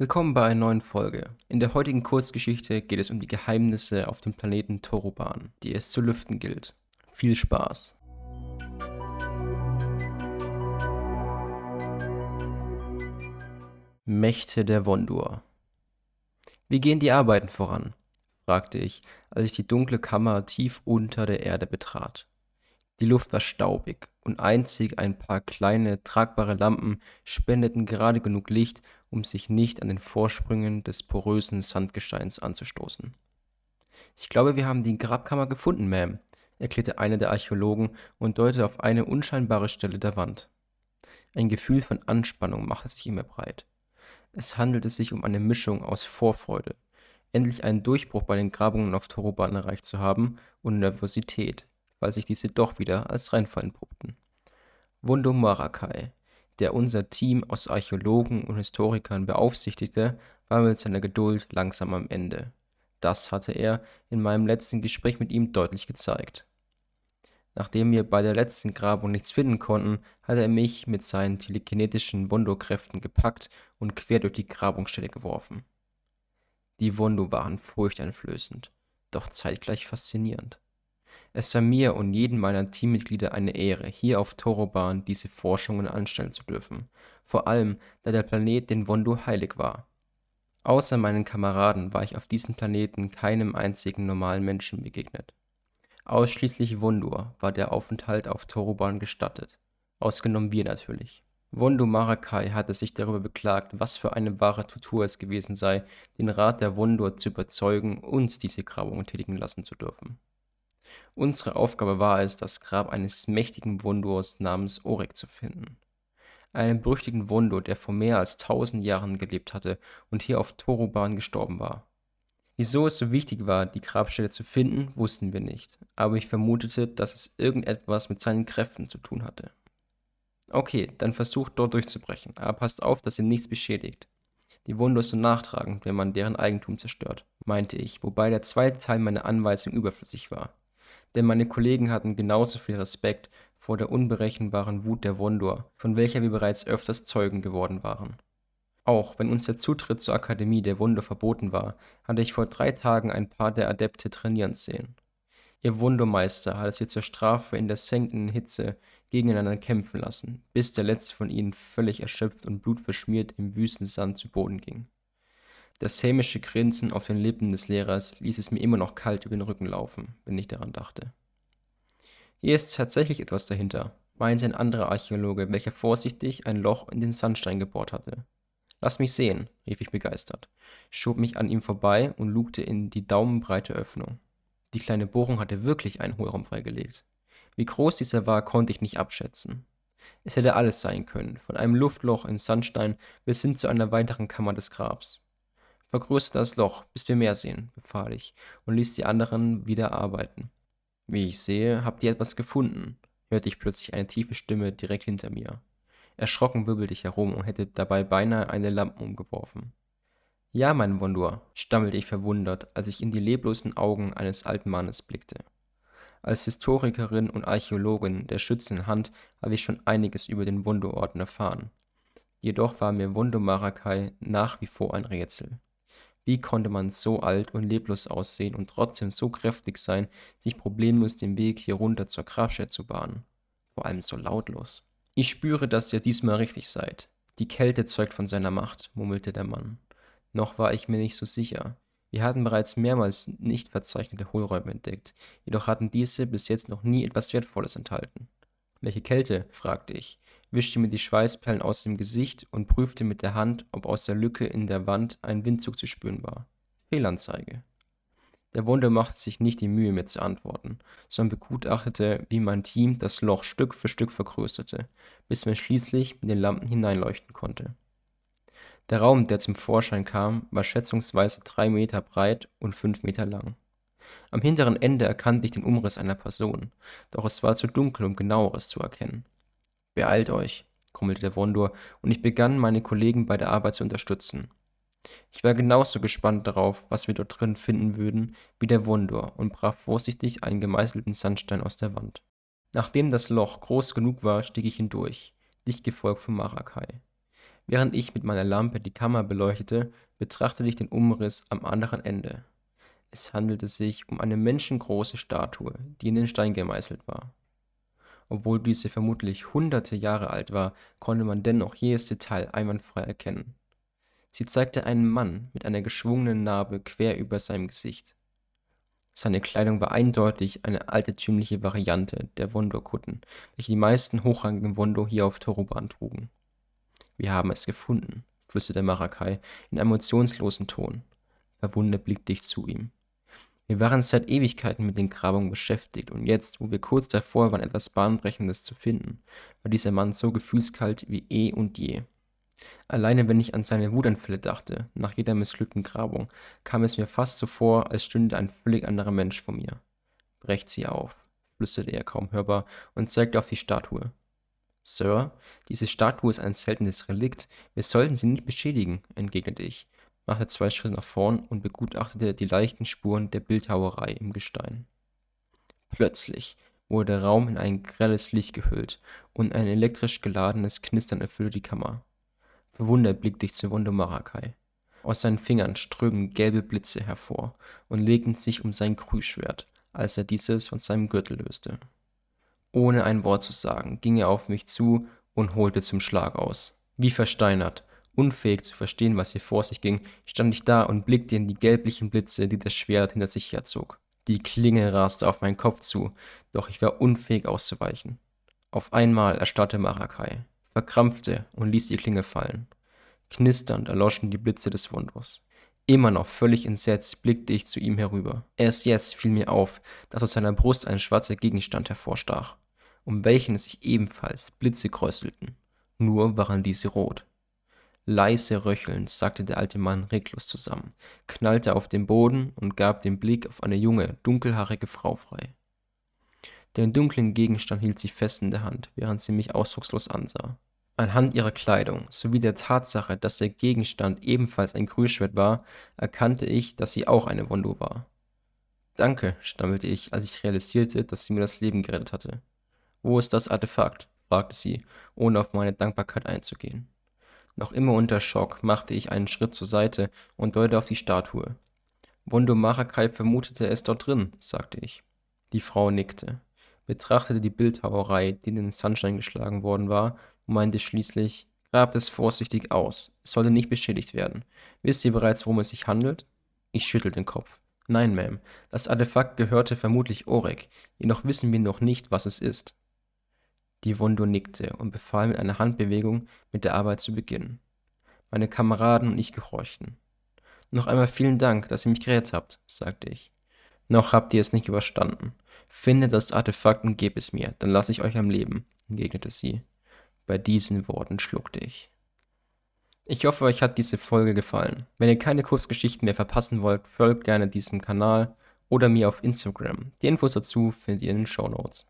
Willkommen bei einer neuen Folge. In der heutigen Kurzgeschichte geht es um die Geheimnisse auf dem Planeten Toroban, die es zu lüften gilt. Viel Spaß! Mächte der Wondur. Wie gehen die Arbeiten voran? fragte ich, als ich die dunkle Kammer tief unter der Erde betrat. Die Luft war staubig und einzig ein paar kleine, tragbare Lampen spendeten gerade genug Licht, um sich nicht an den Vorsprüngen des porösen Sandgesteins anzustoßen. Ich glaube, wir haben die Grabkammer gefunden, Ma'am, erklärte einer der Archäologen und deutete auf eine unscheinbare Stelle der Wand. Ein Gefühl von Anspannung machte sich mir breit. Es handelte sich um eine Mischung aus Vorfreude, endlich einen Durchbruch bei den Grabungen auf Toroban erreicht zu haben, und Nervosität, weil sich diese doch wieder als Reinfall entpuppten. Wundo Marakai, der unser Team aus Archäologen und Historikern beaufsichtigte, war mit seiner Geduld langsam am Ende. Das hatte er in meinem letzten Gespräch mit ihm deutlich gezeigt. Nachdem wir bei der letzten Grabung nichts finden konnten, hatte er mich mit seinen telekinetischen Wondo-Kräften gepackt und quer durch die Grabungsstelle geworfen. Die Wondo waren furchteinflößend, doch zeitgleich faszinierend. Es war mir und jedem meiner Teammitglieder eine Ehre, hier auf Toroban diese Forschungen anstellen zu dürfen, vor allem da der Planet den Wondo heilig war. Außer meinen Kameraden war ich auf diesem Planeten keinem einzigen normalen Menschen begegnet. Ausschließlich Wondur war der Aufenthalt auf Toroban gestattet, ausgenommen wir natürlich. Wondu Marakai hatte sich darüber beklagt, was für eine wahre Tortur es gewesen sei, den Rat der Wondur zu überzeugen, uns diese Grabungen tätigen lassen zu dürfen. Unsere Aufgabe war es, das Grab eines mächtigen Wondors namens Oryx zu finden. Einen berüchtigten Wondor, der vor mehr als tausend Jahren gelebt hatte und hier auf Toroban gestorben war. Wieso es so wichtig war, die Grabstelle zu finden, wussten wir nicht, aber ich vermutete, dass es irgendetwas mit seinen Kräften zu tun hatte. Okay, dann versucht dort durchzubrechen, aber passt auf, dass ihr nichts beschädigt. Die Wunder ist so nachtragend, wenn man deren Eigentum zerstört, meinte ich, wobei der zweite Teil meiner Anweisung überflüssig war denn meine Kollegen hatten genauso viel Respekt vor der unberechenbaren Wut der Wondor, von welcher wir bereits öfters Zeugen geworden waren. Auch wenn uns der Zutritt zur Akademie der Wondor verboten war, hatte ich vor drei Tagen ein paar der Adepte trainieren sehen. Ihr Wundermeister hatte sie zur Strafe in der senkenden Hitze gegeneinander kämpfen lassen, bis der letzte von ihnen völlig erschöpft und blutverschmiert im Wüstensand zu Boden ging. Das hämische Grinsen auf den Lippen des Lehrers ließ es mir immer noch kalt über den Rücken laufen, wenn ich daran dachte. Hier ist tatsächlich etwas dahinter, meinte ein anderer Archäologe, welcher vorsichtig ein Loch in den Sandstein gebohrt hatte. Lass mich sehen, rief ich begeistert, schob mich an ihm vorbei und lugte in die daumenbreite Öffnung. Die kleine Bohrung hatte wirklich einen Hohlraum freigelegt. Wie groß dieser war, konnte ich nicht abschätzen. Es hätte alles sein können, von einem Luftloch im Sandstein bis hin zu einer weiteren Kammer des Grabs. Vergrößere das Loch, bis wir mehr sehen, befahl ich und ließ die anderen wieder arbeiten. Wie ich sehe, habt ihr etwas gefunden, hörte ich plötzlich eine tiefe Stimme direkt hinter mir. Erschrocken wirbelte ich herum und hätte dabei beinahe eine Lampe umgeworfen. Ja, mein Wondur, stammelte ich verwundert, als ich in die leblosen Augen eines alten Mannes blickte. Als Historikerin und Archäologin der Schützen in Hand habe ich schon einiges über den Wondur-Orden erfahren. Jedoch war mir Wondur Marakai nach wie vor ein Rätsel. Wie konnte man so alt und leblos aussehen und trotzdem so kräftig sein, sich problemlos den Weg hier runter zur Grabstätte zu bahnen? Vor allem so lautlos. Ich spüre, dass ihr diesmal richtig seid. Die Kälte zeugt von seiner Macht, murmelte der Mann. Noch war ich mir nicht so sicher. Wir hatten bereits mehrmals nicht verzeichnete Hohlräume entdeckt, jedoch hatten diese bis jetzt noch nie etwas Wertvolles enthalten. Welche Kälte? fragte ich wischte mir die Schweißperlen aus dem Gesicht und prüfte mit der Hand, ob aus der Lücke in der Wand ein Windzug zu spüren war. Fehlanzeige. Der Wunder machte sich nicht die Mühe, mir zu antworten, sondern begutachtete, wie mein Team das Loch Stück für Stück vergrößerte, bis man schließlich mit den Lampen hineinleuchten konnte. Der Raum, der zum Vorschein kam, war schätzungsweise drei Meter breit und fünf Meter lang. Am hinteren Ende erkannte ich den Umriss einer Person, doch es war zu dunkel, um genaueres zu erkennen. Beeilt euch, grummelte der Wondor, und ich begann, meine Kollegen bei der Arbeit zu unterstützen. Ich war genauso gespannt darauf, was wir dort drin finden würden, wie der Wondor und brach vorsichtig einen gemeißelten Sandstein aus der Wand. Nachdem das Loch groß genug war, stieg ich hindurch, dicht gefolgt von Marakai. Während ich mit meiner Lampe die Kammer beleuchtete, betrachtete ich den Umriss am anderen Ende. Es handelte sich um eine menschengroße Statue, die in den Stein gemeißelt war. Obwohl diese vermutlich hunderte Jahre alt war, konnte man dennoch jedes Detail einwandfrei erkennen. Sie zeigte einen Mann mit einer geschwungenen Narbe quer über seinem Gesicht. Seine Kleidung war eindeutig eine altertümliche Variante der Wondor-Kutten, welche die meisten hochrangigen Wondor hier auf Toruban trugen. Wir haben es gefunden, flüsterte Marakai in emotionslosen Ton. Verwundert blickte ich zu ihm. Wir waren seit Ewigkeiten mit den Grabungen beschäftigt und jetzt, wo wir kurz davor waren, etwas Bahnbrechendes zu finden, war dieser Mann so gefühlskalt wie eh und je. Alleine wenn ich an seine Wutanfälle dachte, nach jeder missglückten Grabung, kam es mir fast so vor, als stünde ein völlig anderer Mensch vor mir. Brecht sie auf, flüsterte er kaum hörbar und zeigte auf die Statue. Sir, diese Statue ist ein seltenes Relikt, wir sollten sie nicht beschädigen, entgegnete ich, machte zwei Schritte nach vorn und begutachtete die leichten Spuren der Bildhauerei im Gestein. Plötzlich wurde der Raum in ein grelles Licht gehüllt und ein elektrisch geladenes Knistern erfüllte die Kammer. Verwundert blickte ich zu Wondo Marakai. Aus seinen Fingern strömten gelbe Blitze hervor und legten sich um sein Krüßschwert, als er dieses von seinem Gürtel löste. Ohne ein Wort zu sagen, ging er auf mich zu und holte zum Schlag aus. Wie versteinert, unfähig zu verstehen, was hier vor sich ging, stand ich da und blickte in die gelblichen Blitze, die das Schwert hinter sich herzog. Die Klinge raste auf meinen Kopf zu, doch ich war unfähig auszuweichen. Auf einmal erstarrte Marakai verkrampfte und ließ die Klinge fallen. Knisternd erloschen die Blitze des Wunders. Immer noch völlig entsetzt blickte ich zu ihm herüber. Erst jetzt fiel mir auf, dass aus seiner Brust ein schwarzer Gegenstand hervorstach, um welchen sich ebenfalls Blitze kräuselten. Nur waren diese rot. Leise röchelnd sagte der alte Mann reglos zusammen, knallte auf den Boden und gab den Blick auf eine junge, dunkelhaarige Frau frei. Den dunklen Gegenstand hielt sie fest in der Hand, während sie mich ausdruckslos ansah. Anhand ihrer Kleidung sowie der Tatsache, dass der Gegenstand ebenfalls ein Grüßschwert war, erkannte ich, dass sie auch eine Wondo war. Danke, stammelte ich, als ich realisierte, dass sie mir das Leben gerettet hatte. Wo ist das Artefakt? fragte sie, ohne auf meine Dankbarkeit einzugehen. Noch immer unter Schock machte ich einen Schritt zur Seite und deutete auf die Statue. Wondo Marakai vermutete es dort drin, sagte ich. Die Frau nickte, betrachtete die Bildhauerei, die in den Sandstein geschlagen worden war, und meinte schließlich, grabt es vorsichtig aus, es sollte nicht beschädigt werden. Wisst ihr bereits, worum es sich handelt? Ich schüttel den Kopf. Nein, Ma'am, das Artefakt gehörte vermutlich Orek, jedoch wissen wir noch nicht, was es ist. Die Wondo nickte und befahl mit einer Handbewegung, mit der Arbeit zu beginnen. Meine Kameraden und ich gehorchten. Noch einmal vielen Dank, dass ihr mich gerettet habt, sagte ich. Noch habt ihr es nicht überstanden. Findet das Artefakt und gebt es mir, dann lasse ich euch am Leben, entgegnete sie. Bei diesen Worten schluckte ich. Ich hoffe, euch hat diese Folge gefallen. Wenn ihr keine Kurzgeschichten mehr verpassen wollt, folgt gerne diesem Kanal oder mir auf Instagram. Die Infos dazu findet ihr in den Show Notes.